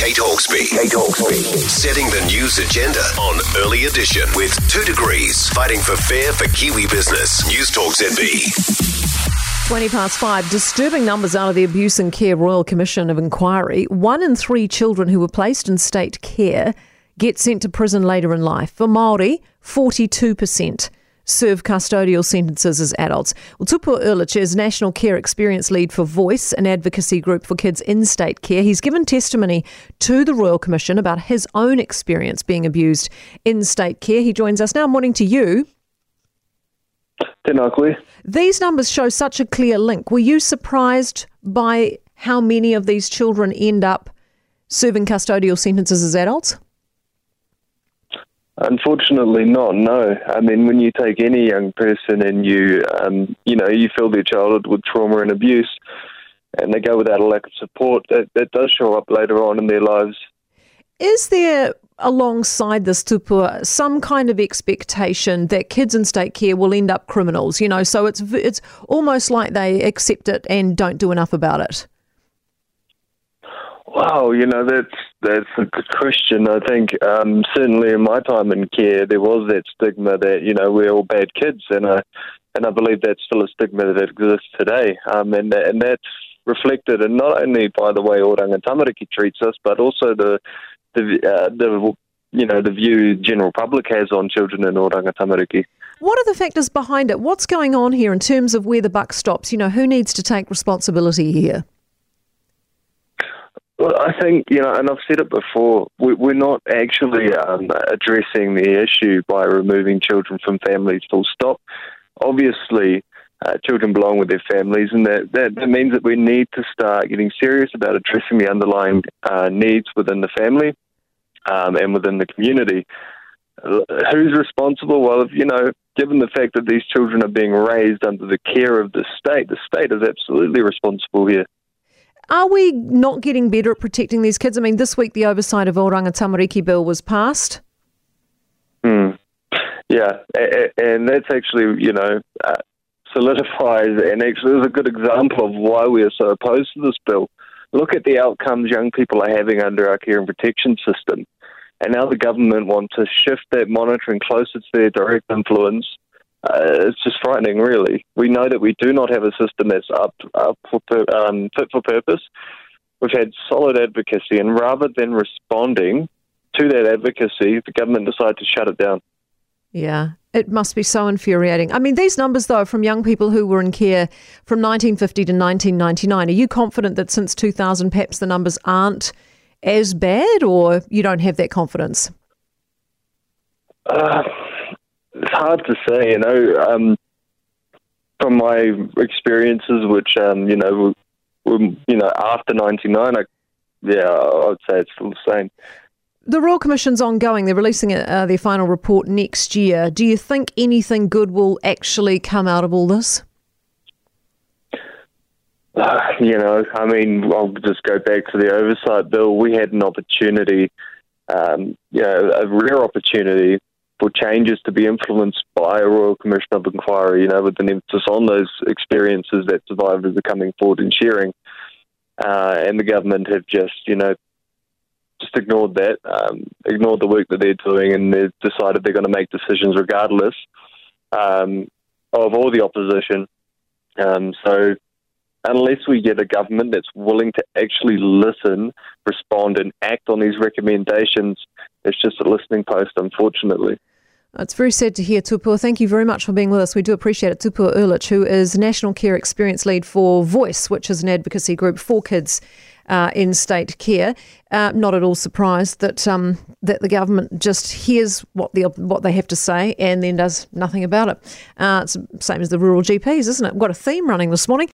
Kate Hawkesby. Kate Hawkesby. Setting the news agenda on Early Edition with 2degrees, fighting for fair for Kiwi business. Newstalk ZB. 20 past five. Disturbing numbers out of the Abuse and Care Royal Commission of Inquiry. One in three children who were placed in state care get sent to prison later in life. For Māori, 42% serve custodial sentences as adults. Well, Tupua Urlich is National Care Experience Lead for VOYCE, an advocacy group for kids in state care. He's given testimony to the Royal Commission about his own experience being abused in state care. He joins us now. Morning to you. Tēnā koe. These numbers show such a clear link. Were you surprised by how many of these children end up serving custodial sentences as adults? Unfortunately, not. No, I mean when you take any young person and you, um, you know, you fill their childhood with trauma and abuse, and they go without a lack of support, that that does show up later on in their lives. Is there alongside this tupua some kind of expectation that kids in state care will end up criminals? You know, so it's it's almost like they accept it and don't do enough about it. Wow, you know that's that's a good question. I think um, certainly in my time in care, there was that stigma that you know we're all bad kids, and I and I believe that's still a stigma that exists today, um, and and that's reflected in not only by the way Oranga Tamariki treats us, but also the the uh, the you know the view general public has on children in Oranga Tamariki. What are the factors behind it? What's going on here in terms of where the buck stops? You know, who needs to take responsibility here? Well, I think, you know, and I've said it before, we, we're not actually um, addressing the issue by removing children from families full stop. Obviously, uh, children belong with their families, and that, that, that, means that we need to start getting serious about addressing the underlying uh, needs within the family um, and within the community. Who's responsible? Well, you know, given the fact that these children are being raised under the care of the state, the state is absolutely responsible here. Are we not getting better at protecting these kids? I mean, this week the oversight of Oranga Tamariki bill was passed. Hmm. Yeah, and that's actually, you know, uh, solidifies and actually is a good example of why we are so opposed to this bill. Look at the outcomes young people are having under our care and protection system. And now the government wants to shift that monitoring closer to their direct influence uh, it's just frightening, really. We know that we do not have a system that's up, up for, um, fit for purpose. We've had solid advocacy, and rather than responding to that advocacy, the government decided to shut it down. Yeah, it must be so infuriating. I mean, these numbers, though, from young people who were in care from 1950 to 1999, are you confident that since 2000, perhaps the numbers aren't as bad, or you don't have that confidence? Uh, it's hard to say, you know. Um, from my experiences, which um, you know, were, you know, after '99, I, yeah, I would say it's still the same. The Royal Commission's ongoing. They're releasing uh, their final report next year. Do you think anything good will actually come out of all this? Uh, you know, I mean, I'll just go back to the oversight bill. We had an opportunity, um, you know, a rare opportunity for changes to be influenced by a Royal Commission of Inquiry, you know, with an emphasis on those experiences that survivors are coming forward and sharing. Uh, and the government have just, you know, just ignored that, um, ignored the work that they're doing, and they've decided they're going to make decisions regardless um, of all the opposition. Um, so, unless we get a government that's willing to actually listen, respond, and act on these recommendations, it's just a listening post, unfortunately. It's very sad to hear, Tupua. Thank you very much for being with us. We do appreciate it. Tupua Urlich, who is National Care Experience Lead for VOYCE, which is an advocacy group for kids uh, in state care. Uh, not at all surprised that um, that the government just hears what the what they have to say and then does nothing about it. Uh, it's the same as the rural GPs, isn't it? We've got a theme running this morning.